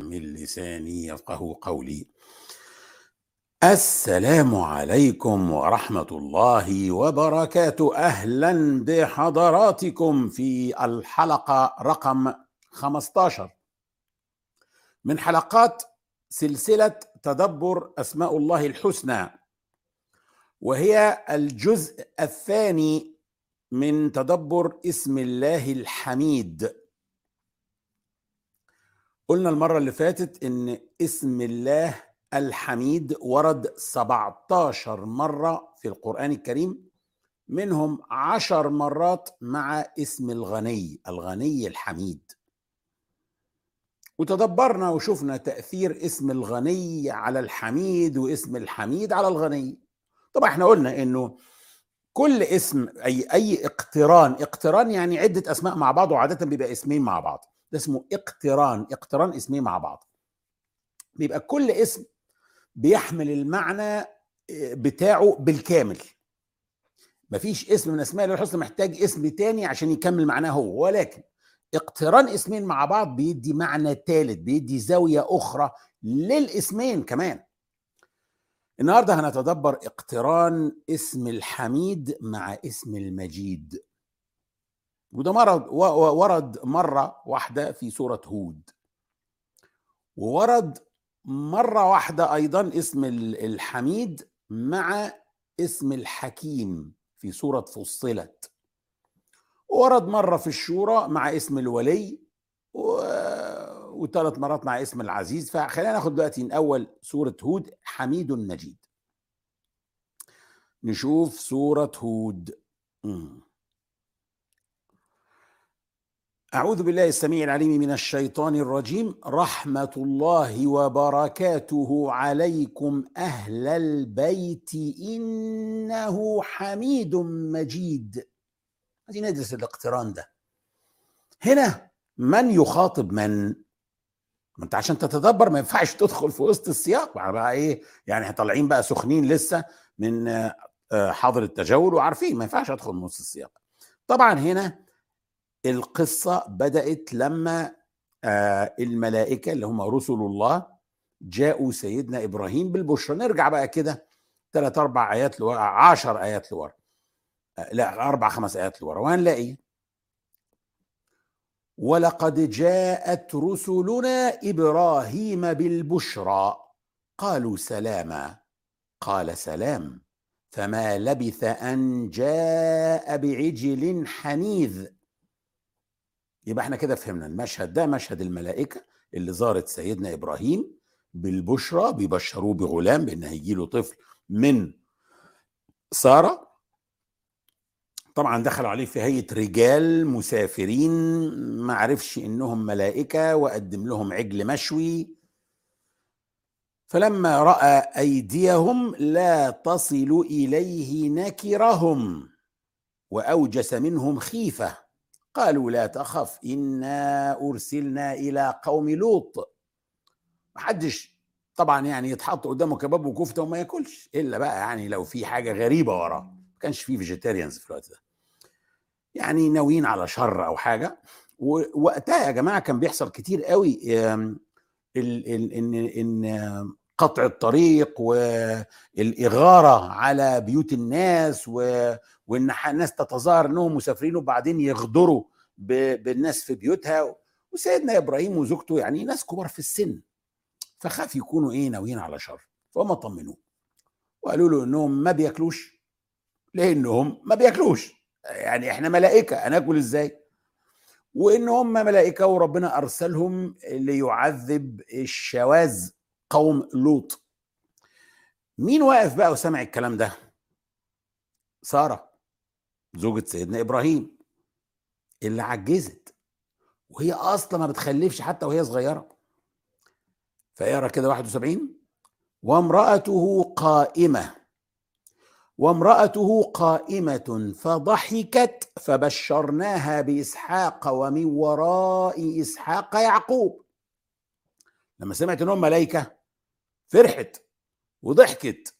من لساني يفقه قولي. السلام عليكم ورحمة الله وبركاته. أهلا بحضراتكم في الحلقة رقم 15 من حلقات سلسلة تدبر أسماء الله الحسنى وهي الجزء الثاني من تدبر اسم الله الحميد. قلنا المرة اللي فاتت إن اسم الله الحميد ورد 17 مرة في القرآن الكريم منهم عشر مرات مع اسم الغني الغني الحميد. وتدبرنا وشفنا تأثير اسم الغني على الحميد واسم الحميد على الغني. طبعا إحنا قلنا إنه كل اسم أي أي اقتران اقتران يعني عدة أسماء مع بعض وعادة بيبقى اسمين مع بعض. ده اسمه اقتران. اقتران اسمين مع بعض. بيبقى كل اسم بيحمل المعنى بتاعه بالكامل. مفيش اسم من أسماء الله الحسنى محتاج اسم تاني عشان يكمل معناه هو. ولكن اقتران اسمين مع بعض بيدي معنى ثالث بيدي زاوية أخرى للاسمين كمان. النهارده هنتدبر اقتران اسم الحميد مع اسم المجيد. وده مرض ورد مرة واحدة في سورة هود. وورد مرة واحدة أيضا اسم الحميد مع اسم الحكيم في سورة فصلت. ورد مرة في الشورى مع اسم الولي و... وثلاث مرات مع اسم العزيز. فخلينا ناخد دلوقتي من أول سورة هود حميد مجيد. نشوف سورة هود. أعوذ بالله السميع العليم من الشيطان الرجيم. رحمة الله وبركاته عليكم أهل البيت. إنه حميد مجيد. عايزين ندرس الاقتران ده. هنا من يخاطب من؟ ما انت عشان تتدبر ما ينفعش تدخل في وسط السياق. بقى إيه؟ يعني طالعين بقى سخنين لسه من حاضر التجول وعارفين ما ينفعش أدخل من وسط السياق. طبعا هنا القصة بدأت لما آه الملائكة اللي هم رسل الله جاءوا سيدنا إبراهيم بالبشرى. نرجع بقى كده ثلاث أربع آيات لورا عشر آيات لورا. آه لا أربع خمس آيات لورا. وهنلاقي ولقد جاءت رسلنا إبراهيم بالبشرى. قالوا سلاما قال سلام. فما لبث أن جاء بعجل حنيذ. يبقى إحنا كده فهمنا المشهد ده مشهد الملائكة اللي زارت سيدنا إبراهيم بالبشرى بيبشروه بغلام بأن هيجي له طفل من سارة. طبعا دخلوا عليه في هيئة رجال مسافرين ما عرفش إنهم ملائكة وقدم لهم عجل مشوي. فلما رأى أيديهم لا تصل إليه نكرهم وأوجس منهم خيفة. قالوا لا تخف إنا أرسلنا إلى قوم لوط. محدش طبعا يعني يتحط قدامه كباب وكفتة وما ياكلش إلا بقى يعني لو في حاجة غريبة وراه. ما كانش في فيجيتيريانز في الوقت ده. يعني ناويين على شر أو حاجة. ووقتها يا جماعة كان بيحصل كتير قوي ان إن قطع الطريق والاغاره على بيوت الناس و... وإن الناس تتظاهر إنهم مسافرين وبعدين يغدروا. بالناس في بيوتها. وسيدنا إبراهيم وزوجته يعني ناس كبار في السن. فخاف يكونوا إيه ناويين على شر. فهم طمنوه. وقالوا له إنهم ما بياكلوش. لانهم ما بياكلوش؟ يعني إحنا ملائكة هناكل إزاي؟ وإن هم ملائكة وربنا أرسلهم ليعذب الشواذ قوم لوط. مين واقف بقى وسمع الكلام ده؟ سارة. زوجة سيدنا إبراهيم اللي عجزت وهي أصلا ما بتخلفش حتى وهي صغيرة. فيقرا كده 71 وامرأته قائمة وامرأته قائمة فضحكت فبشرناها بإسحاق ومن وراء إسحاق يعقوب. لما سمعت إنهم ملائكة فرحت وضحكت.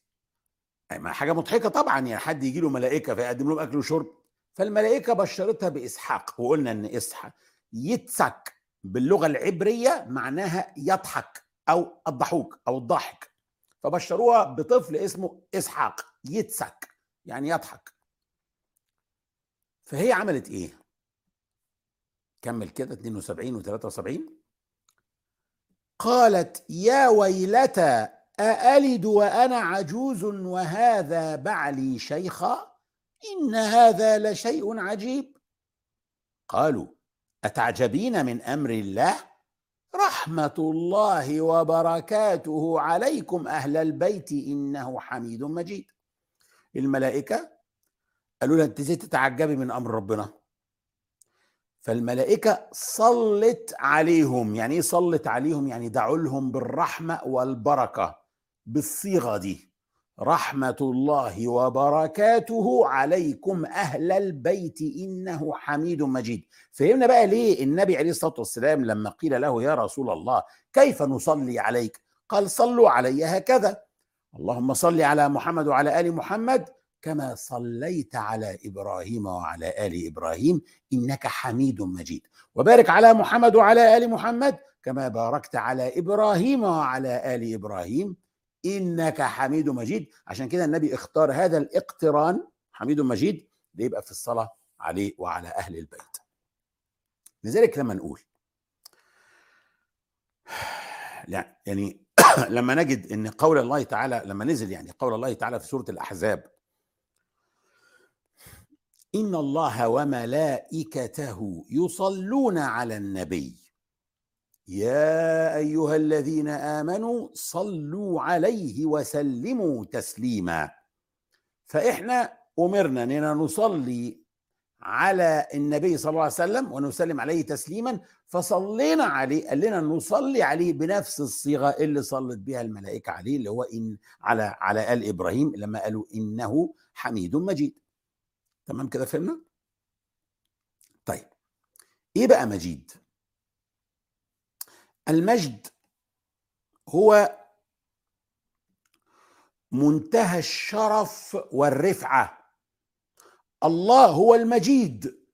ما حاجة مضحكة طبعا يعني حد يجي له ملائكة فيقدم لهم أكل وشرب. فالملائكة بشرتها بإسحاق وقلنا إن إسحاق يتسك باللغة العبرية معناها يضحك أو الضحوك أو الضاحك. فبشروها بطفل اسمه إسحاق يتسك يعني يضحك. فهي عملت إيه؟ كمل كده 72 و73 قالت يا ويلتى أألد وأنا عجوز وهذا بعلي شيخا؟ إن هذا لشيء عجيب. قالوا أتعجبين من أمر الله؟ رحمة الله وبركاته عليكم أهل البيت إنه حميد مجيد. الملائكة قالوا لها أنت إزاي تتعجبي من أمر ربنا؟ فالملائكة صلت عليهم. يعني إيه صلت عليهم؟ يعني دعوا لهم بالرحمة والبركة. بالصيغة دي. رحمة الله وبركاته عليكم أهل البيت إنه حميد مجيد. فهمنا بقى ليه النبي عليه الصلاة والسلام لما قيل له يا رسول الله كيف نصلي عليك؟ قال صلوا علي هكذا. اللهم صل على محمد وعلى آل محمد كما صليت على إبراهيم وعلى آل إبراهيم إنك حميد مجيد. وبارك على محمد وعلى آل محمد كما باركت على إبراهيم وعلى آل إبراهيم إنك حميد مجيد. عشان كده النبي اختار هذا الاقتران حميد مجيد ليبقى في الصلاة عليه وعلى أهل البيت. لذلك لما نقول يعني لما نجد إن قول الله تعالى لما نزل يعني قول الله تعالى في سورة الأحزاب إن الله وملائكته يصلون على النبي. يا أيها الذين آمنوا صلوا عليه وسلموا تسليما. فإحنا أمرنا أننا نصلي على النبي صلى الله عليه وسلم ونسلم عليه تسليما فصلينا عليه قال لنا نصلي عليه بنفس الصيغة اللي صلت بها الملائكة عليه اللي هو إن على على آل إبراهيم لما قالوا إنه حميد مجيد. تمام كده فهمنا؟ طيب إيه بقى مجيد؟ المجد هو منتهى الشرف والرفعة. الله هو المجيد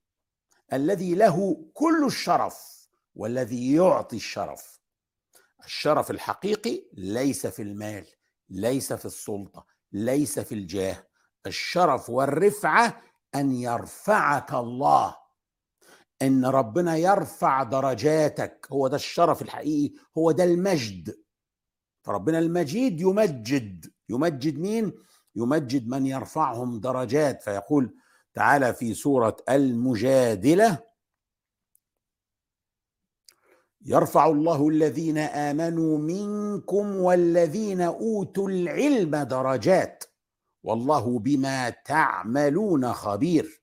الذي له كل الشرف والذي يعطي الشرف. الشرف الحقيقي ليس في المال ليس في السلطة ليس في الجاه. الشرف والرفعة أن يرفعك الله. إن ربنا يرفع درجاتك. هو ده الشرف الحقيقي. هو ده المجد. فربنا المجيد يمجد. يمجد مين؟ يمجد من يرفعهم درجات. فيقول تعالى في سورة المجادلة يرفع الله الذين آمنوا منكم والذين أوتوا العلم درجات. والله بما تعملون خبير.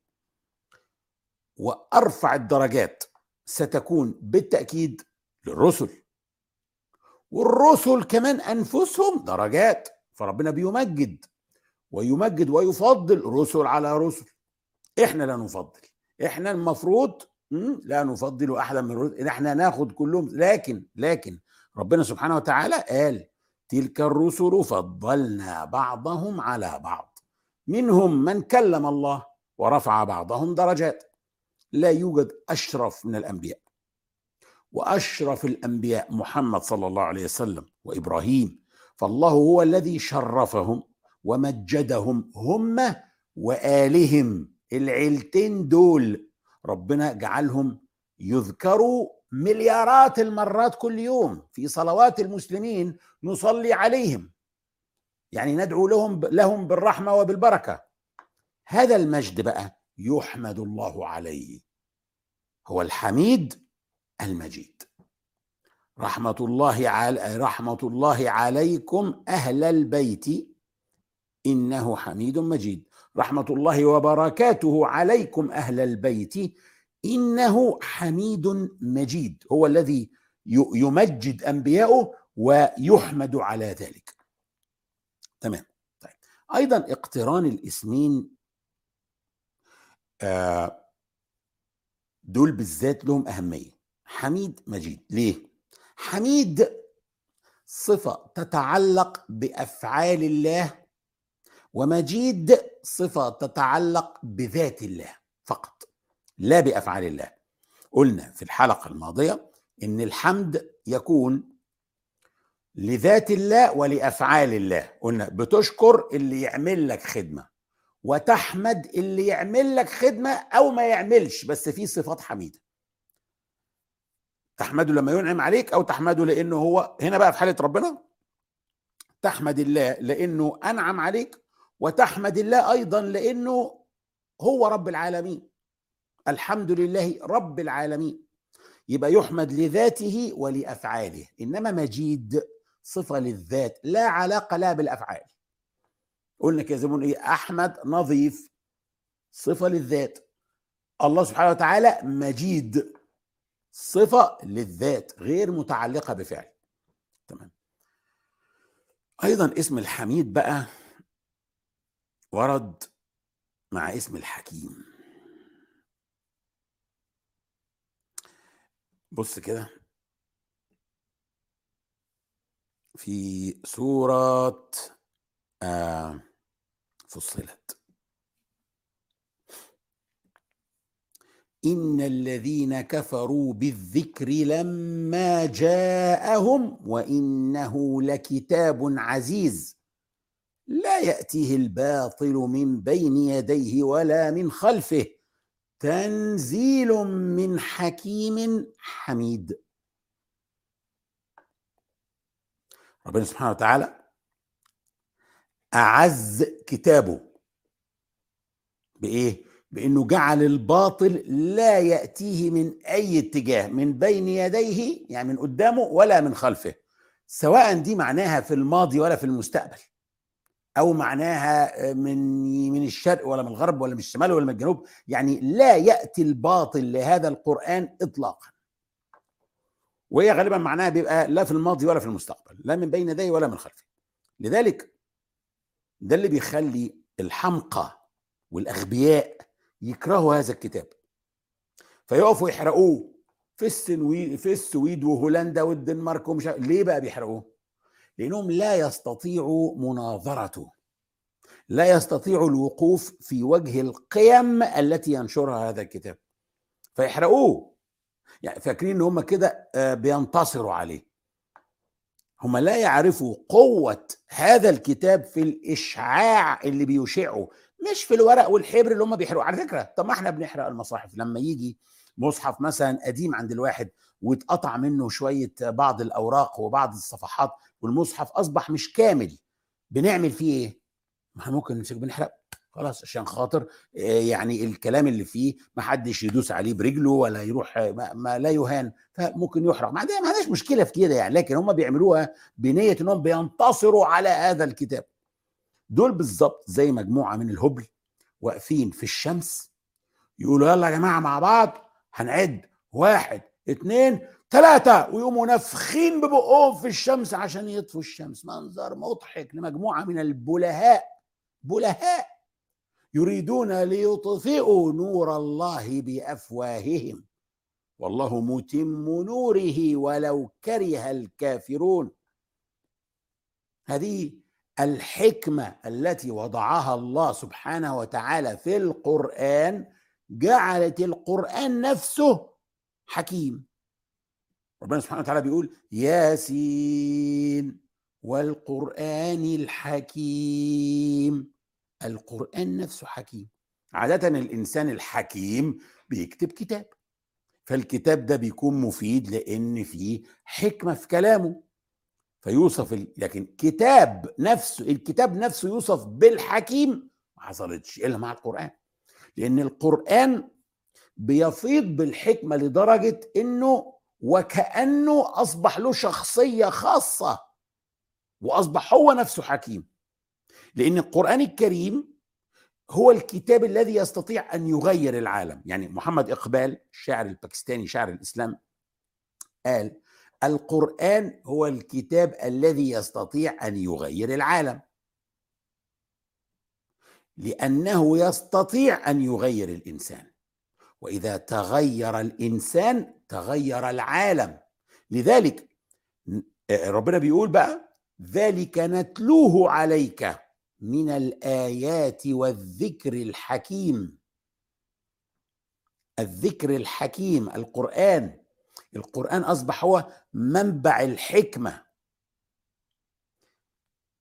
وأرفع الدرجات ستكون بالتأكيد للرسل. والرسل كمان أنفسهم درجات فربنا بيمجد ويمجد ويفضل رسل على رسل. إحنا لا نفضل. إحنا المفروض لا نفضل أحدا من الرسل. إحنا ناخد كلهم. لكن لكن ربنا سبحانه وتعالى قال تلك الرسل فضلنا بعضهم على بعض. منهم من كلم الله ورفع بعضهم درجات. لا يوجد أشرف من الأنبياء. وأشرف الأنبياء محمد صلى الله عليه وسلم وإبراهيم فالله هو الذي شرفهم ومجدهم هم وآلهم العيلتين دول. ربنا جعلهم يذكروا مليارات المرات كل يوم في صلوات المسلمين نصلي عليهم. يعني ندعو لهم لهم بالرحمة وبالبركة. هذا المجد بقى يحمد الله عليه. هو الحميد المجيد. رحمة الله على رحمة الله عليكم أهل البيت. إنه حميد مجيد. رحمة الله وبركاته عليكم أهل البيت. إنه حميد مجيد. هو الذي يمجد أنبياءه ويحمد على ذلك. تمام. طيب. أيضا اقتران الاسمين دول بالذات لهم أهمية. حميد مجيد ليه؟ حميد صفة تتعلق بأفعال الله ومجيد صفة تتعلق بذات الله فقط لا بأفعال الله. قلنا في الحلقة الماضية إن الحمد يكون لذات الله ولأفعال الله. قلنا بتشكر اللي يعمل لك خدمة. وتحمد اللي يعمل لك خدمة أو ما يعملش بس في صفات حميدة. تحمده لما ينعم عليك أو تحمده لأنه هو هنا بقى في حالة ربنا؟ تحمد الله لأنه أنعم عليك وتحمد الله أيضا لأنه هو رب العالمين. الحمد لله رب العالمين. يبقى يحمد لذاته ولأفعاله. إنما مجيد صفة للذات لا علاقة لها بالأفعال. قلنا كده زي إيه؟ أحمد نظيف صفة للذات. الله سبحانه وتعالى مجيد صفة للذات غير متعلقة بفعل. تمام. أيضا اسم الحميد بقى ورد مع اسم الحكيم. بص كده. في سورة آه فصلت. إن الذين كفروا بالذكر لما جاءهم وإنه لكتاب عزيز لا يأتيه الباطل من بين يديه ولا من خلفه تنزيل من حكيم حميد. ربنا سبحانه وتعالى أعز كتابه. بإيه؟ بأنه جعل الباطل لا يأتيه من أي اتجاه من بين يديه يعني من قدامه ولا من خلفه. سواء دي معناها في الماضي ولا في المستقبل. أو معناها من من الشرق ولا من الغرب ولا من الشمال ولا من الجنوب. يعني لا يأتي الباطل لهذا القرآن اطلاقا. وهي غالبا معناها بيبقى لا في الماضي ولا في المستقبل لا من بين يديه ولا من خلفه. لذلك ده اللي بيخلي الحمقى والأغبياء يكرهوا هذا الكتاب. فيقفوا يحرقوه في السويد في السويد وهولندا والدنمارك ومش ليه بقى بيحرقوه؟ لأنهم لا يستطيعوا مناظرته. لا يستطيعوا الوقوف في وجه القيم التي ينشرها هذا الكتاب. فيحرقوه. يعني فاكرين إن هم كده بينتصروا عليه. هم لا يعرفوا قوة هذا الكتاب في الإشعاع اللي بيشعه مش في الورق والحبر اللي هم بيحرقوا على فكرة طب ما إحنا بنحرق المصاحف. لما يجي مصحف مثلا قديم عند الواحد واتقطع منه شوية بعض الأوراق وبعض الصفحات والمصحف أصبح مش كامل بنعمل فيه إيه؟ ما ممكن نمسك بنحرقه. خلاص عشان خاطر يعني الكلام اللي فيه ما حدش يدوس عليه برجله ولا يروح ما, ما لا يهان فممكن يحرق. ما عندناش مشكلة في كده يعني لكن هم بيعملوها بنية إنهم بينتصروا على هذا الكتاب. دول بالظبط زي مجموعة من الهبل واقفين في الشمس يقولوا يلا يا جماعة مع بعض هنعد واحد اتنين ثلاثة ويقوموا نافخين ببقهم في الشمس عشان يطفوا الشمس. منظر مضحك لمجموعة من البلهاء بلهاء. يريدون ليطفئوا نور الله بأفواههم. والله متم نوره ولو كره الكافرون. هذه الحكمة التي وضعها الله سبحانه وتعالى في القرآن جعلت القرآن نفسه حكيم. ربنا سبحانه وتعالى بيقول ياسين والقرآن الحكيم. القرآن نفسه حكيم. عادة الإنسان الحكيم بيكتب كتاب. فالكتاب ده بيكون مفيد لأن فيه حكمة في كلامه. فيوصف ال... لكن كتاب نفسه الكتاب نفسه يوصف بالحكيم ما حصلتش إلا مع القرآن. لأن القرآن بيفيض بالحكمة لدرجة إنه وكأنه أصبح له شخصية خاصة وأصبح هو نفسه حكيم. لأن القرآن الكريم هو الكتاب الذي يستطيع أن يغير العالم. يعني محمد إقبال الشاعر الباكستاني شاعر الإسلام قال القرآن هو الكتاب الذي يستطيع أن يغير العالم. لأنه يستطيع أن يغير الإنسان. وإذا تغير الإنسان تغير العالم. لذلك ربنا بيقول بقى ذلك نتلوه عليك. من الآيات والذكر الحكيم. الذكر الحكيم القرآن. القرآن أصبح هو منبع الحكمة.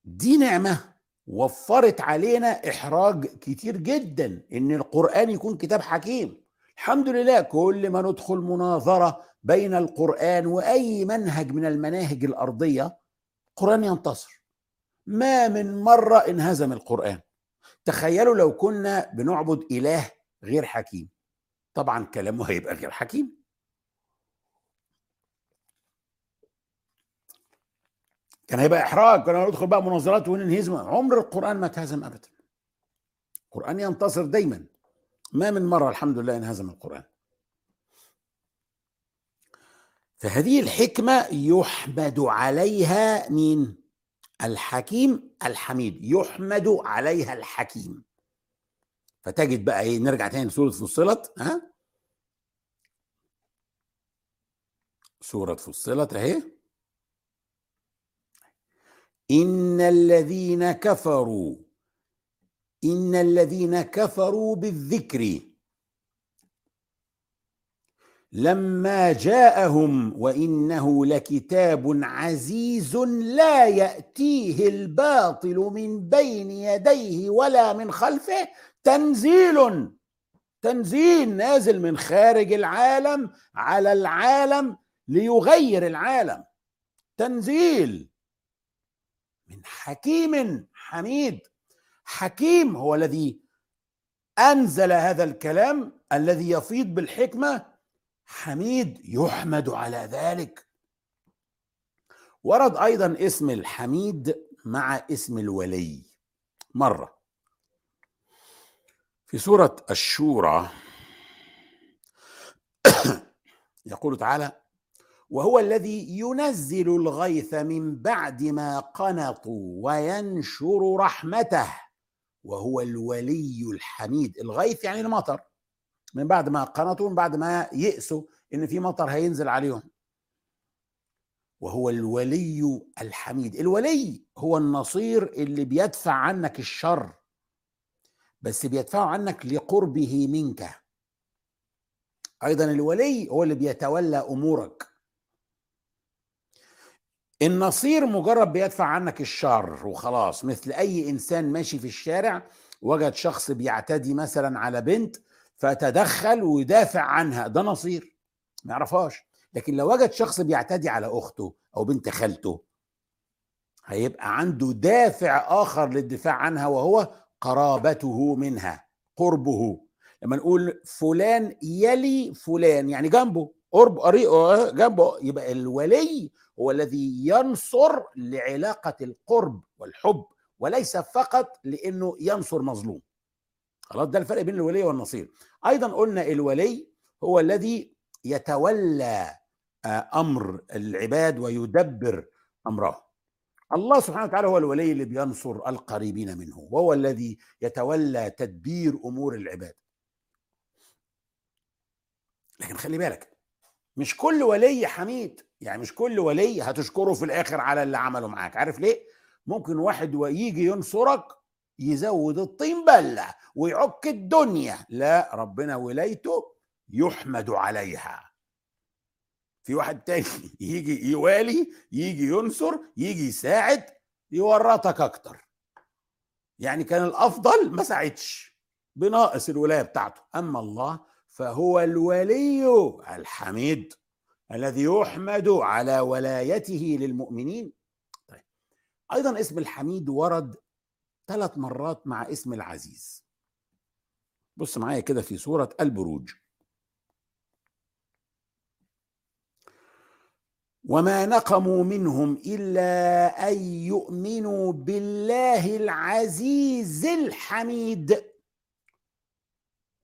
دي نعمة وفرت علينا إحراج كتير جدا إن القرآن يكون كتاب حكيم. الحمد لله كل ما ندخل مناظرة بين القرآن وأي منهج من المناهج الأرضية القرآن ينتصر. ما من مرة انهزم القرآن. تخيلوا لو كنا بنعبد إله غير حكيم. طبعا كلامه هيبقى غير حكيم. كان هيبقى إحراج. كنا ندخل بقى مناظرات وننهزم. عمر القرآن ما اتهزم ابدا. القرآن ينتصر دايما. ما من مرة الحمد لله انهزم القرآن. فهذه الحكمة يحمد عليها مين؟ الحكيم الحميد يحمد عليها الحكيم. فتجد بقى إيه نرجع تاني لسورة فصلت ها؟ سورة فصلت أهي. ان الذين كفروا ان الذين كفروا بالذكر لما جاءهم وإنه لكتاب عزيز لا يأتيه الباطل من بين يديه ولا من خلفه تنزيل تنزيل نازل من خارج العالم على العالم ليغير العالم. تنزيل من حكيم حميد. حكيم هو الذي أنزل هذا الكلام الذي يفيض بالحكمة حميد يحمد على ذلك. ورد أيضا اسم الحميد مع اسم الولي مرة. في سورة الشورى يقول تعالى وهو الذي ينزل الغيث من بعد ما قنطوا وينشر رحمته وهو الولي الحميد. الغيث يعني المطر. من بعد ما قنطوا من بعد ما يئسوا إن في مطر هينزل عليهم. وهو الولي الحميد. الولي هو النصير اللي بيدفع عنك الشر بس بيدفعه عنك لقربه منك. أيضا الولي هو اللي بيتولى أمورك. النصير مجرد بيدفع عنك الشر وخلاص مثل أي إنسان ماشي في الشارع وجد شخص بيعتدي مثلا على بنت فتدخل ويدافع عنها. ده نصير. ما يعرفهاش. لكن لو وجد شخص بيعتدي على أخته أو بنت خالته هيبقى عنده دافع آخر للدفاع عنها وهو قرابته منها قربه. لما نقول فلان يلي فلان يعني جنبه قرب قريبه جنبه يبقى الولي هو الذي ينصر لعلاقة القرب والحب وليس فقط لأنه ينصر مظلوم. خلاص ده الفرق بين الولي والنصير. أيضا قلنا الولي هو الذي يتولى أمر العباد ويدبر أمره الله سبحانه وتعالى هو الولي اللي بينصر القريبين منه وهو الذي يتولى تدبير أمور العباد. لكن خلي بالك مش كل ولي حميد يعني مش كل ولي هتشكره في الآخر على اللي عمله معاك. عارف ليه؟ ممكن واحد يجي ينصرك يزود الطين بله ويعك الدنيا. لا ربنا ولايته يحمد عليها. في واحد تاني يجي يوالي يجي ينصر يجي يساعد يورطك أكتر. يعني كان الأفضل ما ساعدش بناقص الولاية بتاعته. أما الله فهو الولي الحميد الذي يحمد على ولايته للمؤمنين. طيب أيضا اسم الحميد ورد ثلاث مرات مع اسم العزيز. بص معايا كده في سوره البروج. وما نقموا منهم إلا أن يؤمنوا بالله العزيز الحميد.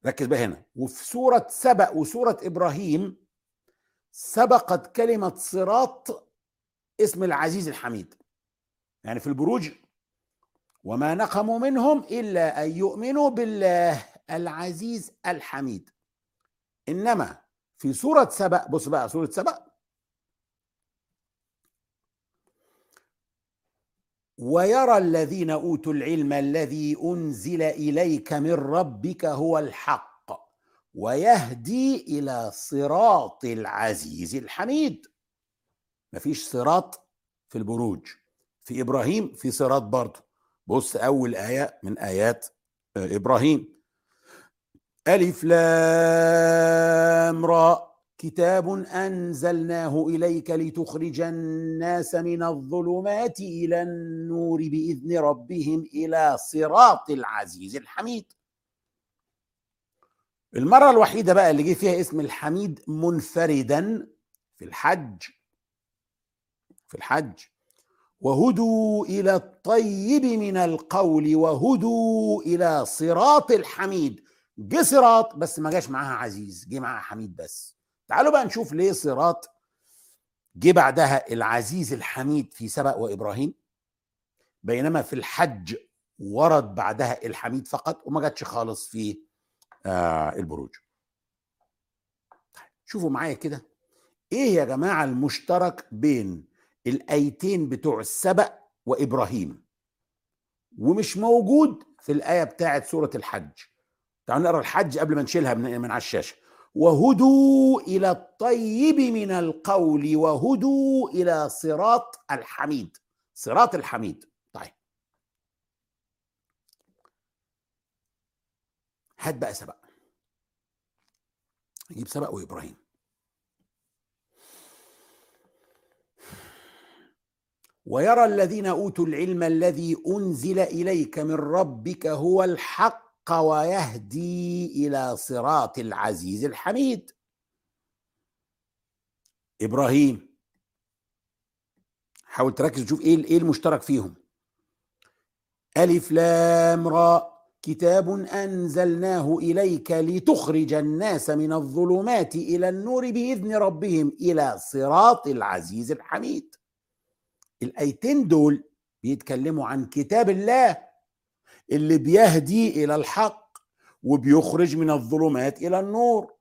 ركز بقى هنا. وفي سوره سبأ وسوره إبراهيم سبقت كلمة صراط اسم العزيز الحميد. يعني في البروج وما نقموا منهم إلا أن يؤمنوا بالله العزيز الحميد. إنما في سورة سبأ بص بقى سورة سبأ. ويرى الذين أوتوا العلم الذي أنزل إليك من ربك هو الحق ويهدي إلى صراط العزيز الحميد. مفيش صراط في البروج. في إبراهيم في صراط برضه. بص أول آية من آيات آه، إبراهيم. ألف لام را. كتاب أنزلناه إليك لتخرج الناس من الظلمات إلى النور بإذن ربهم إلى صراط العزيز الحميد. المرة الوحيدة بقى اللي جه فيها اسم الحميد منفردا في الحج. في الحج. وهدوا إلى الطيب من القول وهدوا إلى صراط الحميد. جه صراط بس ما جاش معاها عزيز جه معاها حميد بس. تعالوا بقى نشوف ليه صراط جه بعدها العزيز الحميد في سبأ وإبراهيم. بينما في الحج ورد بعدها الحميد فقط وما جاتش خالص في آه البروج. شوفوا معايا كده. إيه يا جماعة المشترك بين الآيتين بتوع السبأ وإبراهيم. ومش موجود في الآية بتاعة سورة الحج. تعالوا نقرأ الحج قبل ما نشيلها من, من على الشاشة. وهدوا إلى الطيب من القول وهدوا إلى صراط الحميد. صراط الحميد. طيب. هات بقى سبق نجيب سبق وإبراهيم. ويرى الذين أوتوا العلم الذي أنزل إليك من ربك هو الحق ويهدي إلى صراط العزيز الحميد. إبراهيم حاول تركز تشوف إيه إيه المشترك فيهم. ألف لام را كتاب أنزلناه إليك لتخرج الناس من الظلمات إلى النور بإذن ربهم إلى صراط العزيز الحميد. الآيتين دول بيتكلموا عن كتاب الله اللي بيهدي إلى الحق وبيخرج من الظلمات إلى النور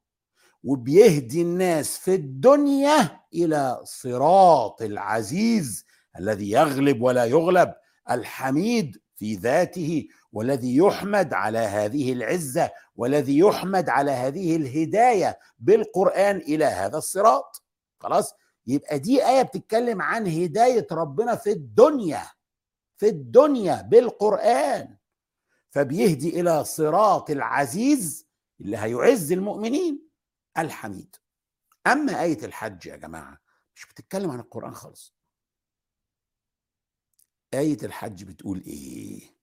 وبيهدي الناس في الدنيا إلى صراط العزيز الذي يغلب ولا يغلب الحميد في ذاته والذي يحمد على هذه العزة والذي يحمد على هذه الهداية بالقرآن إلى هذا الصراط. خلاص؟ يبقى دي آية بتتكلم عن هداية ربنا في الدنيا في الدنيا بالقرآن. فبيهدي إلى صراط العزيز اللي هيعز المؤمنين الحميد. أما آية الحج يا جماعة مش بتتكلم عن القرآن خالص. آية الحج بتقول إيه؟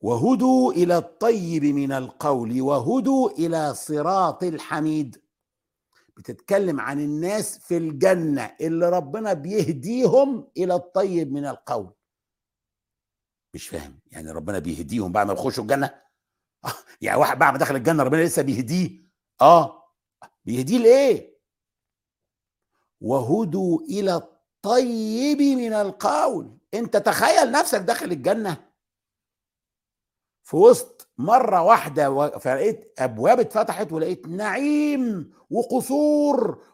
وهدوا إلى الطيب من القول وهدوا إلى صراط الحميد. بتتكلم عن الناس في الجنة اللي ربنا بيهديهم إلى الطيب من القول. مش فاهم. يعني ربنا بيهديهم بعد ما يخشوا الجنة؟ آه يعني واحد بعد ما دخل الجنة ربنا لسه بيهديه؟ آه. بيهديه لإيه؟ وهدوا إلى الطيب من القول. أنت تخيل نفسك داخل الجنة في وسط مرة واحدة فلقيت أبواب اتفتحت ولقيت نعيم وقصور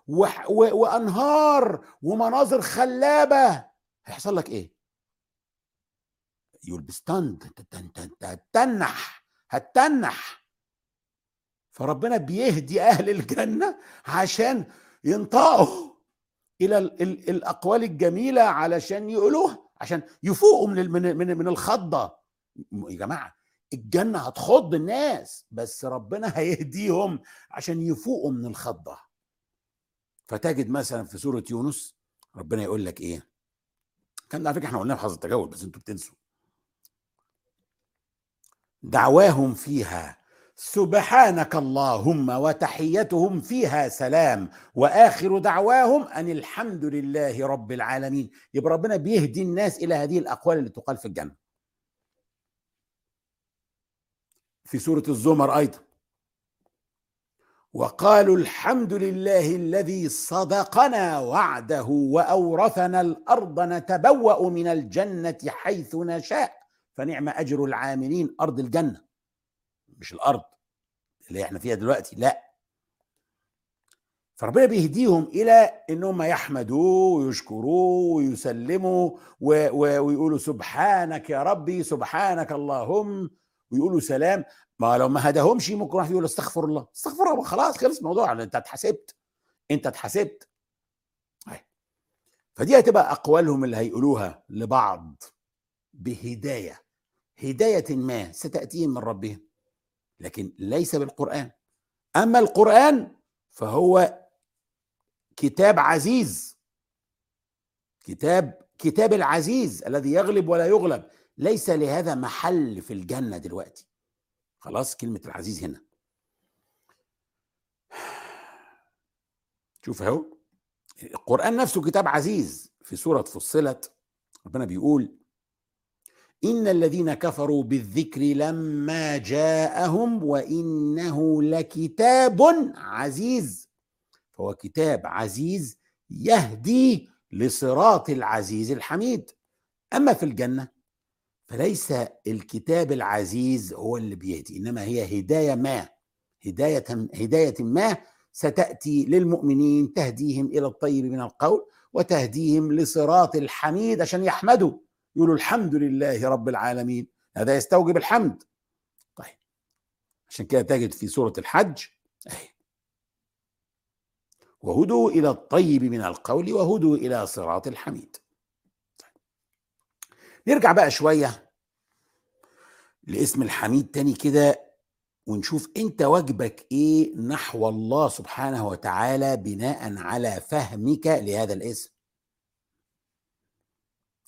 وأنهار ومناظر خلابة. هيحصل لك إيه؟ يول بستاند هتتنح هتتنح. فربنا بيهدي أهل الجنة عشان ينطقوا إلى الأقوال الجميلة علشان يقولوها عشان يفوقوا من من من الخضة. يا جماعة الجنة هتخض الناس بس ربنا هيهديهم عشان يفوقوا من الخضة. فتجد مثلا في سورة يونس ربنا يقول لك إيه؟ كان على فكرة إحنا قلناه في حظ التجاوز بس أنتوا بتنسوا. دعواهم فيها سبحانك اللهم وتحيتهم فيها سلام وآخر دعواهم أن الحمد لله رب العالمين. يبقى ربنا بيهدي الناس إلى هذه الأقوال اللي تقال في الجنة. في سورة الزمر أيضا. وقالوا الحمد لله الذي صدقنا وعده وأورثنا الأرض نتبوأ من الجنة حيث نشاء. فنعم أجر العاملين أرض الجنة مش الأرض اللي إحنا فيها دلوقتي لا. فربنا بيهديهم إلى انهم يحمدوا ويشكروا ويسلموا ويقولوا سبحانك يا ربي سبحانك اللهم ويقولوا سلام. ما لو ما هداهمش ممكن واحد يقول استغفر الله. استغفر الله خلاص خلص الموضوع. انت اتحاسبت. انت اتحاسبت. فدي هتبقى أقوالهم اللي هيقولوها لبعض بهداية. هداية ما ستأتيهم من ربهم. لكن ليس بالقرآن. أما القرآن فهو كتاب عزيز. كتاب كتاب العزيز الذي يغلب ولا يغلب. ليس لهذا محل في الجنة دلوقتي. خلاص كلمة العزيز هنا. شوف اهو القرآن نفسه كتاب عزيز في سورة فصلت ربنا بيقول إن الذين كفروا بالذكر لما جاءهم وإنه لكتاب عزيز. فهو كتاب عزيز يهدي لصراط العزيز الحميد. أما في الجنة فليس الكتاب العزيز هو اللي بيهدي إنما هي هداية ما هداية هداية ما ستأتي للمؤمنين تهديهم إلى الطيب من القول وتهديهم لصراط الحميد عشان يحمدوا يقولوا الحمد لله رب العالمين. هذا يستوجب الحمد. طيب. عشان كده تجد في سورة الحج وهدوا إلى الطيب من القول وهدوا إلى صراط الحميد. طيب. نرجع بقى شوية لاسم الحميد تاني كده ونشوف انت واجبك إيه نحو الله سبحانه وتعالى بناء على فهمك لهذا الاسم.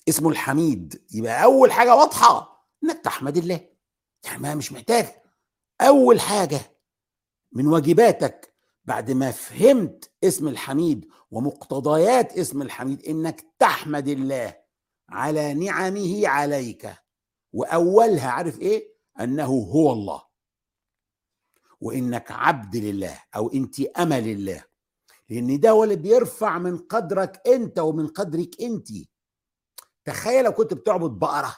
اسمه الحميد يبقى أول حاجة واضحة إنك تحمد الله. يعني ما مش محتاج. أول حاجة من واجباتك بعد ما فهمت اسم الحميد ومقتضيات اسم الحميد إنك تحمد الله على نعمه عليك. وأولها عارف إيه؟ أنه هو الله. وإنك عبد لله أو انت امل لله. لأن ده هو اللي بيرفع من قدرك أنت ومن قدرك أنت. تخيل لو كنت بتعبد بقرة.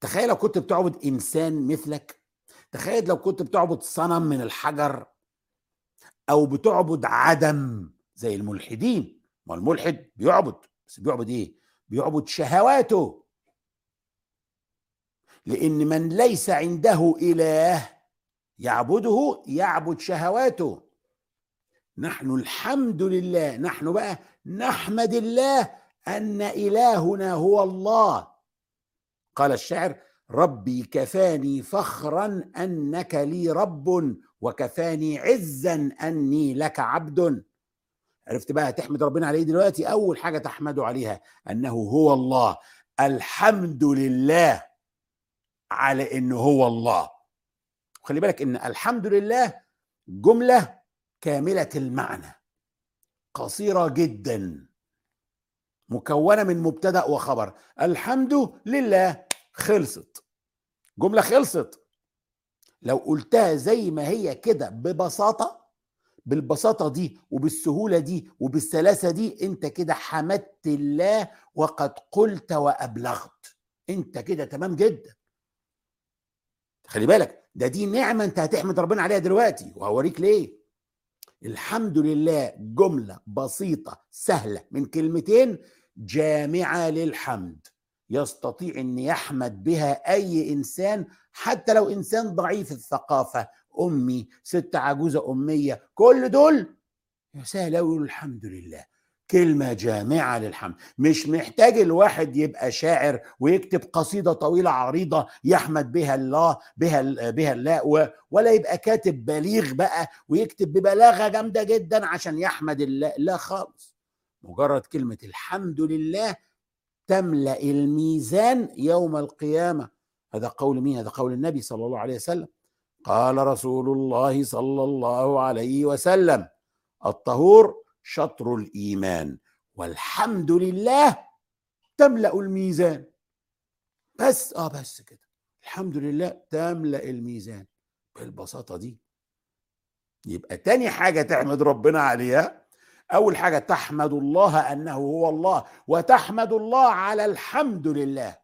تخيل لو كنت بتعبد إنسان مثلك. تخيل لو كنت بتعبد صنم من الحجر. أو بتعبد عدم زي الملحدين. ما الملحد بيعبد. بس بيعبد إيه؟ بيعبد شهواته. لأن من ليس عنده إله يعبده يعبد شهواته. نحن الحمد لله نحن بقى نحمد الله أن إلهنا هو الله. قال الشاعر ربي كفاني فخرا أنك لي رب وكفاني عزا أني لك عبد. عرفت بقى تحمد ربنا عليه دلوقتي؟ أول حاجة تحمده عليها أنه هو الله. الحمد لله. على انه هو الله. وخلي بالك إن الحمد لله جملة كاملة المعنى. قصيرة جدا. مكونة من مبتدأ وخبر. الحمد لله خلصت. جملة خلصت. لو قلتها زي ما هي كده ببساطة بالبساطة دي وبالسهولة دي وبالسلاسة دي أنت كده حمدت الله وقد قلت وأبلغت. أنت كده تمام جدا. خلي بالك ده دي نعمة انت هتحمد ربنا عليها دلوقتي. وهوريك ليه. الحمد لله جملة بسيطة سهلة من كلمتين جامعة للحمد. يستطيع إن يحمد بها أي إنسان حتى لو إنسان ضعيف الثقافة أمي ست عجوزة أمية كل دول. سهل قوي الحمد لله. كلمة جامعة للحمد. مش محتاج الواحد يبقى شاعر ويكتب قصيدة طويلة عريضة يحمد بها الله بها بها الله ولا يبقى كاتب بليغ بقى ويكتب ببلاغة جامدة جدا عشان يحمد الله. لا خالص. مجرد كلمة الحمد لله تملأ الميزان يوم القيامة. هذا قول مين؟ هذا قول النبي صلى الله عليه وسلم. قال رسول الله صلى الله عليه وسلم الطهور شطر الإيمان والحمد لله تملأ الميزان. بس آه بس كده. الحمد لله تملأ الميزان. بالبساطة دي. يبقى تاني حاجة تحمد ربنا عليها. أول حاجة تحمد الله أنه هو الله وتحمد الله على الحمد لله.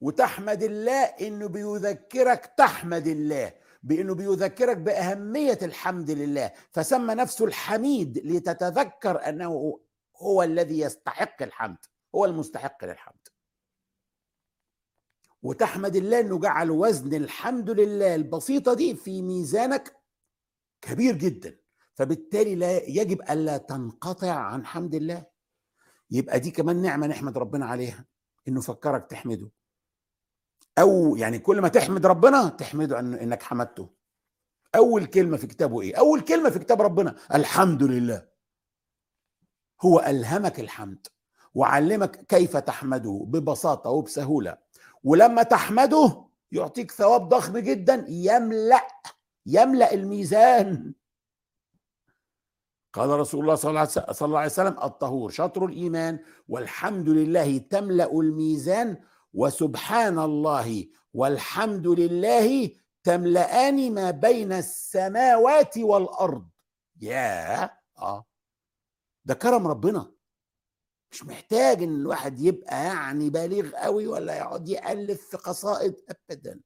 وتحمد الله إنه بيذكرك تحمد الله. بأنه بيذكرك بأهمية الحمد لله فسمى نفسه الحميد لتتذكر أنه هو الذي يستحق الحمد هو المستحق للحمد. وتحمد الله إنه جعل وزن الحمد لله البسيطة دي في ميزانك كبير جدا فبالتالي لا يجب ألا تنقطع عن حمد الله. يبقى دي كمان نعمة نحمد ربنا عليها إنه فكرك تحمده. أو يعني كل ما تحمد ربنا تحمده أن إنك حمدته. أول كلمة في كتابه إيه؟ أول كلمة في كتاب ربنا الحمد لله. هو ألهمك الحمد وعلمك كيف تحمده ببساطة وبسهولة. ولما تحمده يعطيك ثواب ضخم جدا يملأ يملأ الميزان. قال رسول الله صلى الله عليه وسلم الطهور شطر الإيمان والحمد لله تملأ الميزان. وسبحان الله والحمد لله تملأان ما بين السماوات والأرض. يا آه. ده كرم ربنا. مش محتاج إن الواحد يبقى يعني بالغ قوي ولا يقعد يألف في قصائد ابدا.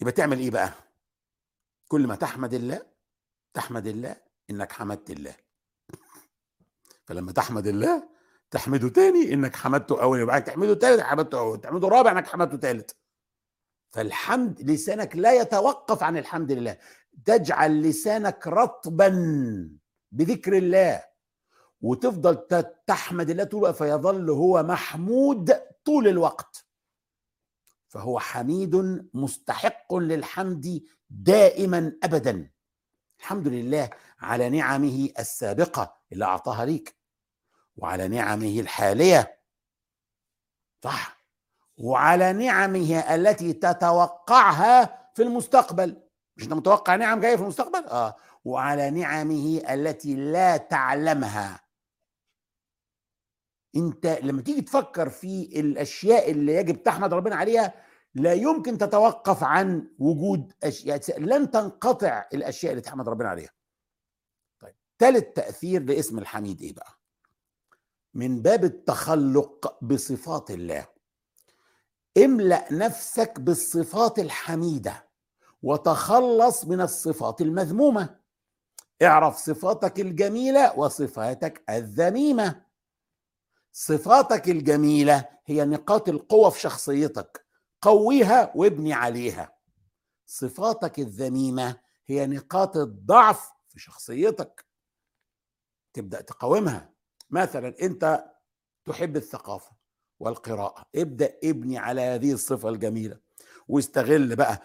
يبقى تعمل إيه بقى؟ كل ما تحمد الله تحمد الله إنك حمدت الله. فلما تحمد الله تحمده تاني إنك حمدته أول يبقى تحمده تالت حمدته أول. تحمده رابع إنك حمدته تالت. فالحمد لسانك لا يتوقف عن الحمد لله. تجعل لسانك رطبا بذكر الله. وتفضل تحمد الله طول فيظل هو محمود طول الوقت. فهو حميد مستحق للحمد دائما ابدا. الحمد لله على نعمه السابقة اللي أعطاها ليك. وعلى نعمه الحالية. صح. وعلى نعمه التي تتوقعها في المستقبل. مش أنت متوقع نعم جاية في المستقبل؟ آه. وعلى نعمه التي لا تعلمها. أنت لما تيجي تفكر في الأشياء اللي يجب تحمد ربنا عليها لا يمكن تتوقف عن وجود أشياء. لن تنقطع الأشياء اللي تحمد ربنا عليها. طيب ثالث تأثير لاسم الحميد إيه بقى؟ من باب التخلق بصفات الله. املأ نفسك بالصفات الحميدة وتخلص من الصفات المذمومة. اعرف صفاتك الجميلة وصفاتك الذميمة. صفاتك الجميلة هي نقاط القوة في شخصيتك. قويها وابني عليها. صفاتك الذميمة هي نقاط الضعف في شخصيتك. تبدأ تقاومها. مثلا أنت تحب الثقافة والقراءة ابدأ ابني على هذه الصفة الجميلة واستغل بقى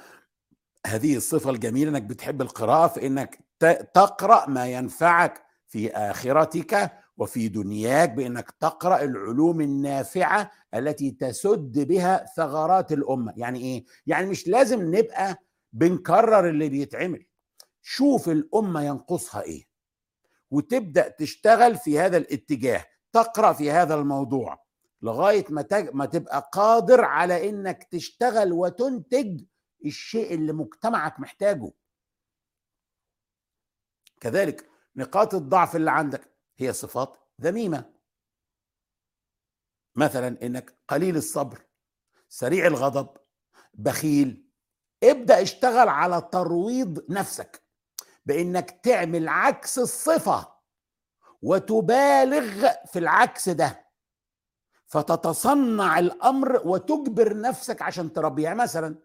هذه الصفة الجميلة إنك بتحب القراءة في إنك تقرأ ما ينفعك في آخرتك وفي دنياك بإنك تقرأ العلوم النافعة التي تسد بها ثغرات الأمة. يعني إيه؟ يعني مش لازم نبقى بنكرر اللي بيتعمل. شوف الأمة ينقصها إيه. وتبدأ تشتغل في هذا الاتجاه تقرأ في هذا الموضوع لغاية ما تج... ما تبقى قادر على إنك تشتغل وتنتج الشيء اللي مجتمعك محتاجه. كذلك نقاط الضعف اللي عندك هي صفات ذميمة. مثلا إنك قليل الصبر سريع الغضب بخيل ابدأ اشتغل على ترويض نفسك. بإنك تعمل عكس الصفة وتبالغ في العكس ده. فتتصنع الأمر وتجبر نفسك عشان تربي. يعني مثلا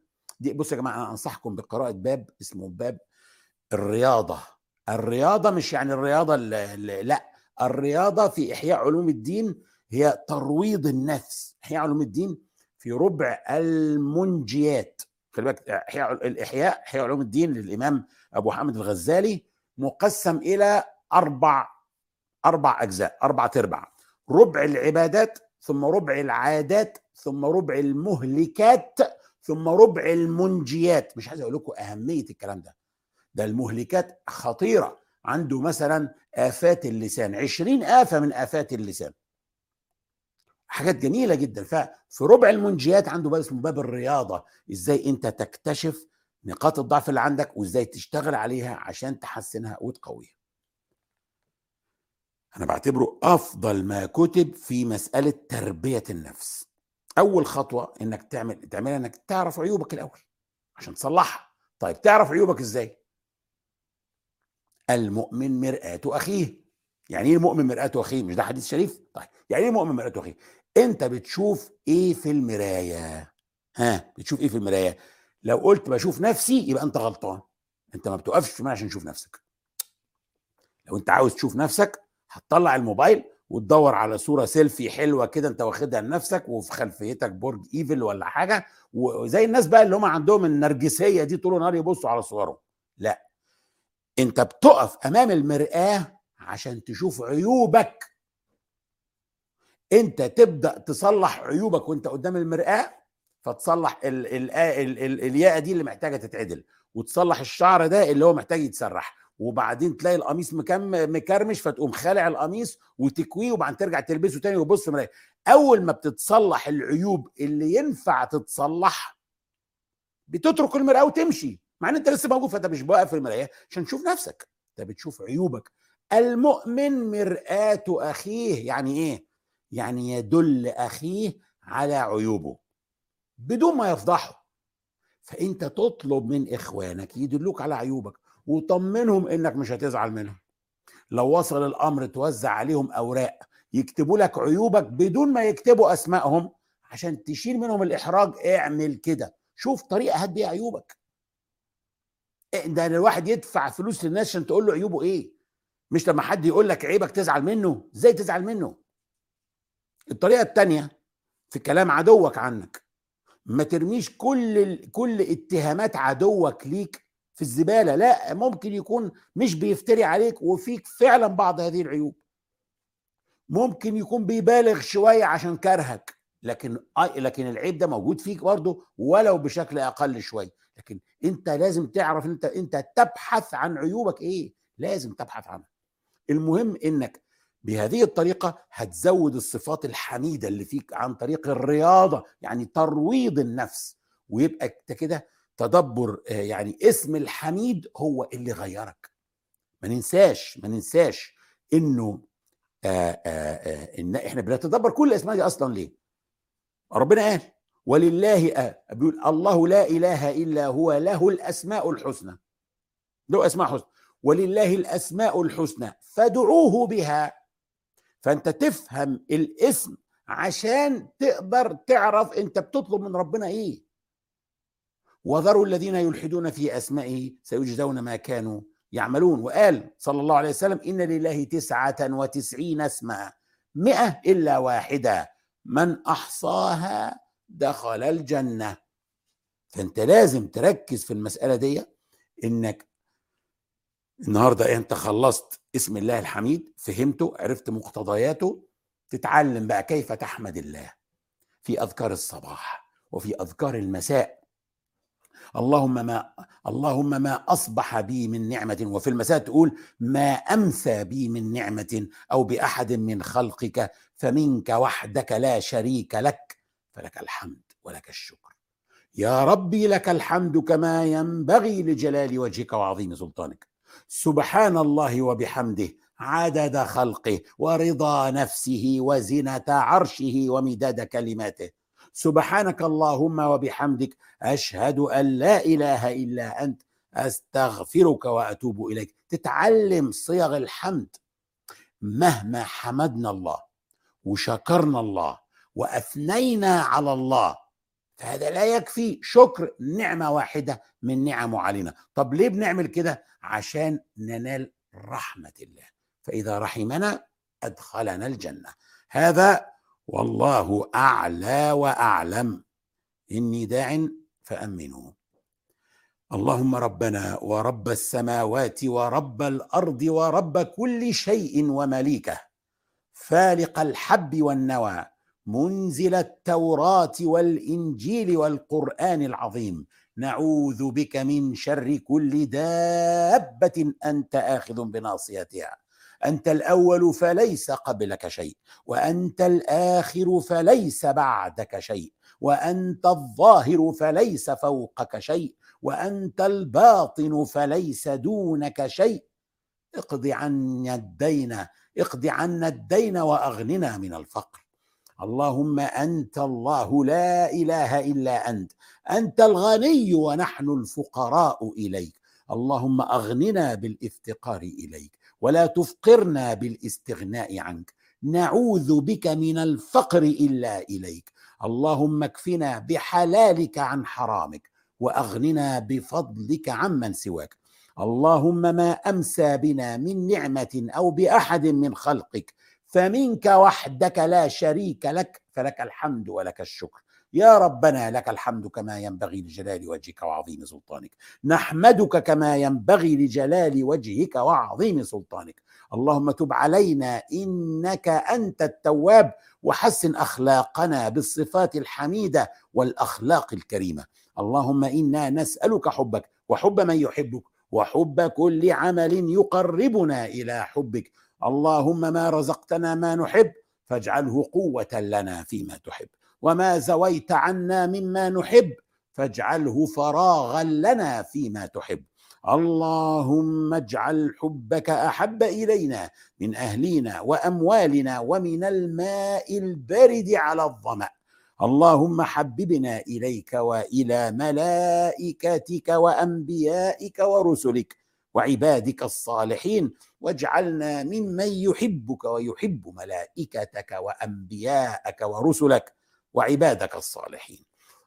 دي بص يا جماعة أنا أنصحكم بقراءة باب اسمه باب الرياضة. الرياضة مش يعني الرياضة اللي لأ الرياضة في إحياء علوم الدين هي ترويض النفس. إحياء علوم الدين في ربع المنجيات. خلي بالك إحياء الاحياء إحياء علوم الدين للإمام أبو حامد الغزالي مقسم إلى أربع أربع أجزاء أربع أرباع. ربع العبادات ثم ربع العادات ثم ربع المهلكات ثم ربع المنجيات. مش عايز أقول لكم أهمية الكلام ده. ده المهلكات خطيرة. عنده مثلا آفات اللسان عشرين آفة من آفات اللسان. حاجات جميلة جدا. ففي ربع المنجيات عنده باب اسمه باب الرياضة. إزاي أنت تكتشف نقاط الضعف اللي عندك وإزاي تشتغل عليها عشان تحسنها وتقويها. أنا بعتبره أفضل ما كتب في مسألة تربية النفس. أول خطوة إنك تعمل تعملها إنك تعرف عيوبك الأول عشان تصلحها. طيب تعرف عيوبك إزاي؟ المؤمن مرآة أخيه. يعني إيه المؤمن مرآة أخيه؟ مش ده حديث شريف؟ طيب يعني إيه المؤمن مرآة أخيه؟ أنت بتشوف إيه في المراية؟ ها؟ بتشوف إيه في المراية؟ لو قلت بشوف نفسي يبقى أنت غلطان. أنت ما بتوقفش في عشان تشوف نفسك. لو أنت عاوز تشوف نفسك هتطلع الموبايل وتدور على صورة سيلفي حلوة كده أنت واخدها لنفسك وفي خلفيتك برج ايفل ولا حاجة. وزي الناس بقى اللي هم عندهم النرجسية دي طول النهار يبصوا على صورهم. لا. أنت بتقف أمام المرآة عشان تشوف عيوبك. أنت تبدأ تصلح عيوبك وأنت قدام المرآة فتصلح ال ال ال ال الياقة دي اللي محتاجة تتعدل وتصلح الشعر ده اللي هو محتاج يتسرح وبعدين تلاقي القميص مكم مكرمش فتقوم خالع القميص وتكويه وبعدين ترجع تلبسه تاني وتبص في المراية. أول ما بتتصلح العيوب اللي ينفع تتصلح بتترك المراه وتمشي مع إن أنت لسه موجود فأنت مش واقف في المراية عشان تشوف نفسك. أنت بتشوف عيوبك. المؤمن مرآة أخيه يعني إيه؟ يعني يدل أخيه على عيوبه. بدون ما يفضحه فأنت تطلب من إخوانك يدلوك على عيوبك وطمنهم إنك مش هتزعل منهم. لو وصل الأمر توزع عليهم أوراق يكتبوا لك عيوبك بدون ما يكتبوا أسمائهم عشان تشيل منهم الإحراج اعمل كده. شوف طريقة هات بيها عيوبك ده الواحد يدفع فلوس للناس عشان تقول له عيوبه إيه؟ مش لما حد يقول لك عيبك تزعل منه. إزاي تزعل منه؟ الطريقة الثانية في كلام عدوك عنك. ما ترميش كل كل اتهامات عدوك ليك في الزبالة. لا ممكن يكون مش بيفتري عليك وفيك فعلا بعض هذه العيوب. ممكن يكون بيبالغ شوية عشان كرهك لكن لكن العيب ده موجود فيك برضه ولو بشكل أقل شوية. لكن أنت لازم تعرف أنت أنت تبحث عن عيوبك إيه؟ لازم تبحث عنها. المهم إنك بهذه الطريقة هتزود الصفات الحميدة اللي فيك عن طريق الرياضة يعني ترويض النفس ويبقى انت كده تدبر يعني اسم الحميد هو اللي غيرك. ما ننساش ما ننساش إنه آآ آآ إن إحنا بنتدبر كل الأسماء دي أصلا ليه؟ ربنا قال ولله بيقول الله لا إله إلا هو له الأسماء الحسنى له أسماء حسنى. ولله الأسماء الحسنى فادعوه بها فأنت تفهم الاسم عشان تقدر تعرف أنت بتطلب من ربنا إيه. وذروا الذين يلحدون في أسمائه سيجزون ما كانوا يعملون. وقال صلى الله عليه وسلم إن لله تسعة وتسعين اسما مئة إلا واحدة. من أحصاها دخل الجنة. فأنت لازم تركز في المسألة دي إنك النهارده انت خلصت اسم الله الحميد فهمته عرفت مقتضياته تتعلم بقى كيف تحمد الله في أذكار الصباح وفي أذكار المساء. اللهم ما اللهم ما أصبح بي من نعمة وفي المساء تقول ما أمسى بي من نعمة أو بأحد من خلقك فمنك وحدك لا شريك لك فلك الحمد ولك الشكر. يا ربي لك الحمد كما ينبغي لجلال وجهك وعظيم سلطانك. سبحان الله وبحمده عدد خلقه ورضا نفسه وزنة عرشه ومداد كلماته. سبحانك اللهم وبحمدك أشهد أن لا إله إلا أنت أستغفرك وأتوب إليك. تتعلم صيغ الحمد. مهما حمدنا الله وشكرنا الله وأثنينا على الله فهذا لا يكفي. شكر نعمة واحدة من نعمه علينا. طب ليه بنعمل كده؟ عشان ننال رحمة الله. فإذا رحمنا أدخلنا الجنة. هذا والله أعلى وأعلم. إني داع فأمنوا اللهم ربنا ورب السماوات ورب الأرض ورب كل شيء ومليكه. فالق الحب والنوى. منزل التوراة والإنجيل والقرآن العظيم. نعوذ بك من شر كل دابة أنت آخذ بناصيتها. أنت الأول فليس قبلك شيء وأنت الآخر فليس بعدك شيء وأنت الظاهر فليس فوقك شيء وأنت الباطن فليس دونك شيء. اقض عنا الدين اقض عنا الدين وأغننا من الفقر. اللهم أنت الله لا إله إلا أنت أنت الغني ونحن الفقراء إليك. اللهم أغننا بالافتقار إليك ولا تفقرنا بالاستغناء عنك. نعوذ بك من الفقر إلا إليك. اللهم اكفنا بحلالك عن حرامك وأغننا بفضلك عمن سواك. اللهم ما أمسى بنا من نعمة أو بأحد من خلقك فمنك وحدك لا شريك لك فلك الحمد ولك الشكر. يا ربنا لك الحمد كما ينبغي لجلال وجهك وعظيم سلطانك. نحمدك كما ينبغي لجلال وجهك وعظيم سلطانك. اللهم تب علينا إنك أنت التواب وحسن أخلاقنا بالصفات الحميدة والأخلاق الكريمة. اللهم إنا نسألك حبك وحب من يحبك وحب كل عمل يقربنا إلى حبك. اللهم ما رزقتنا ما نحب فاجعله قوة لنا فيما تحب. وما زويت عنا مما نحب فاجعله فراغا لنا فيما تحب. اللهم اجعل حبك أحب إلينا من اهلنا وأموالنا ومن الماء البارد على الظمأ. اللهم حببنا إليك وإلى ملائكتك وأنبيائك ورسلك وعبادك الصالحين واجعلنا ممن يحبك ويحب ملائكتك وأنبياءك ورسلك وعبادك الصالحين.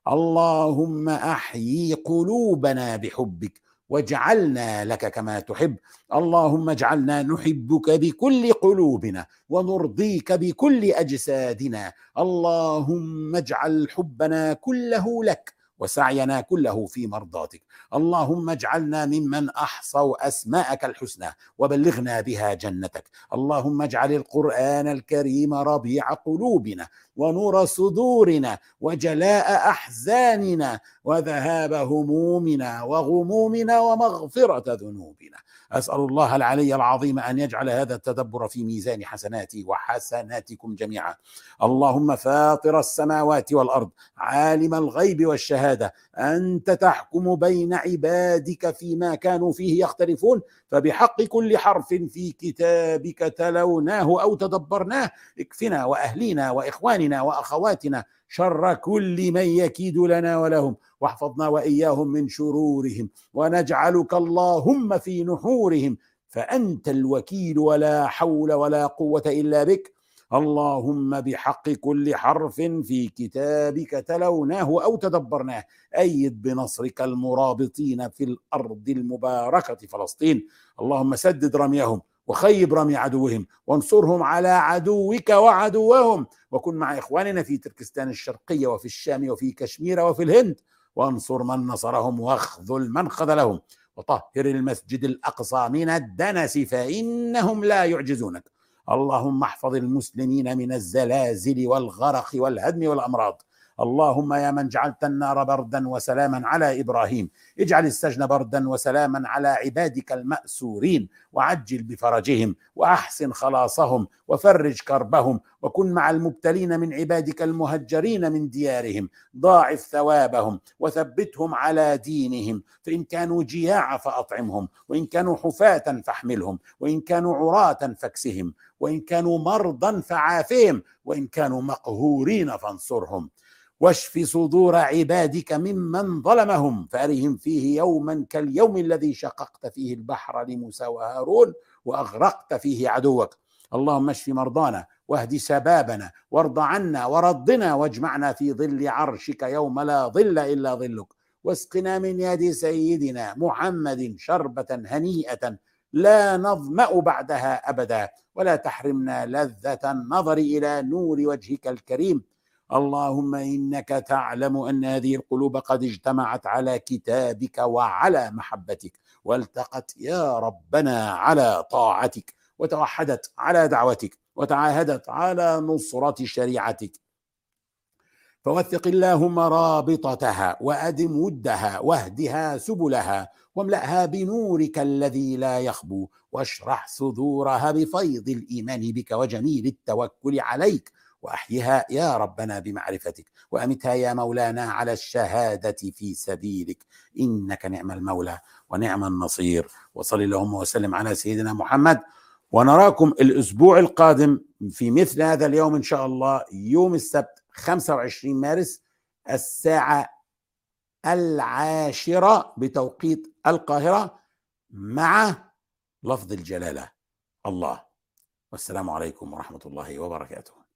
اللهم أحيي قلوبنا بحبك واجعلنا لك كما تحب. اللهم اجعلنا نحبك بكل قلوبنا ونرضيك بكل أجسادنا. اللهم اجعل حبنا كله لك وسعينا كله في مرضاتك. اللهم اجعلنا ممن أحصوا أسماءك الحسنى وبلغنا بها جنتك. اللهم اجعل القرآن الكريم ربيع قلوبنا ونور صدورنا وجلاء أحزاننا وذهاب همومنا وغمومنا ومغفرة ذنوبنا. أسأل الله العلي العظيم أن يجعل هذا التدبر في ميزان حسناتي وحسناتكم جميعا. اللهم فاطر السماوات والأرض عالم الغيب والشهادة أنت تحكم بين عبادك فيما كانوا فيه يختلفون فبحق كل حرف في كتابك تلوناه أو تدبرناه. اكفنا وأهلينا وإخواننا وأخواتنا شر كل من يكيد لنا ولهم. واحفظنا وإياهم من شرورهم ونجعلك اللهم في نحورهم فأنت الوكيل ولا حول ولا قوة إلا بك. اللهم بحق كل حرف في كتابك تلوناه أو تدبرناه أيد بنصرك المرابطين في الأرض المباركة فلسطين. اللهم سدد رميهم وخيب رمي عدوهم وانصرهم على عدوك وعدوهم. وكن مع إخواننا في تركستان الشرقية وفي الشام وفي كشمير وفي الهند. وانصر من نصرهم واخذل من خذلهم وطهر المسجد الأقصى من الدنس فإنهم لا يعجزونك. اللهم احفظ المسلمين من الزلازل والغرق والهدم والأمراض. اللهم يا من جعلت النار بردا وسلاما على إبراهيم. اجعل السجن بردا وسلاما على عبادك المأسورين. وعجل بفرجهم وأحسن خلاصهم وفرج كربهم. وكن مع المبتلين من عبادك المهجرين من ديارهم. ضاعف ثوابهم وثبتهم على دينهم. فإن كانوا جياع فأطعمهم. وإن كانوا حفاة فاحملهم. وإن كانوا عراة فاكسهم. وإن كانوا مرضى فعافهم وإن كانوا مقهورين فانصرهم. واشف صدور عبادك ممن ظلمهم فأرهم فيه يوما كاليوم الذي شققت فيه البحر لموسى وهارون وأغرقت فيه عدوك. اللهم اشف مرضانا واهد سبابنا وارض عنا وردنا واجمعنا في ظل عرشك يوم لا ظل إلا ظلك. واسقنا من يد سيدنا محمد شربة هنيئة لا نظمأ بعدها أبدا. ولا تحرمنا لذة النظر إلى نور وجهك الكريم. اللهم إنك تعلم أن هذه القلوب قد اجتمعت على كتابك وعلى محبتك والتقت يا ربنا على طاعتك وتوحدت على دعوتك وتعاهدت على نصرة شريعتك. فوثق اللهم رابطتها وأدم ودها واهدها سبلها واملأها بنورك الذي لا يخبو واشرح صدورها بفيض الإيمان بك وجميل التوكل عليك. وأحيها يا ربنا بمعرفتك. وامتها يا مولانا على الشهادة في سبيلك. إنك نعم المولى ونعم النصير. وصل اللهم وسلم على سيدنا محمد. ونراكم الأسبوع القادم في مثل هذا اليوم إن شاء الله يوم السبت 25 مارس الساعة العاشرة بتوقيت القاهرة مع لفظ الجلالة الله. والسلام عليكم ورحمة الله وبركاته.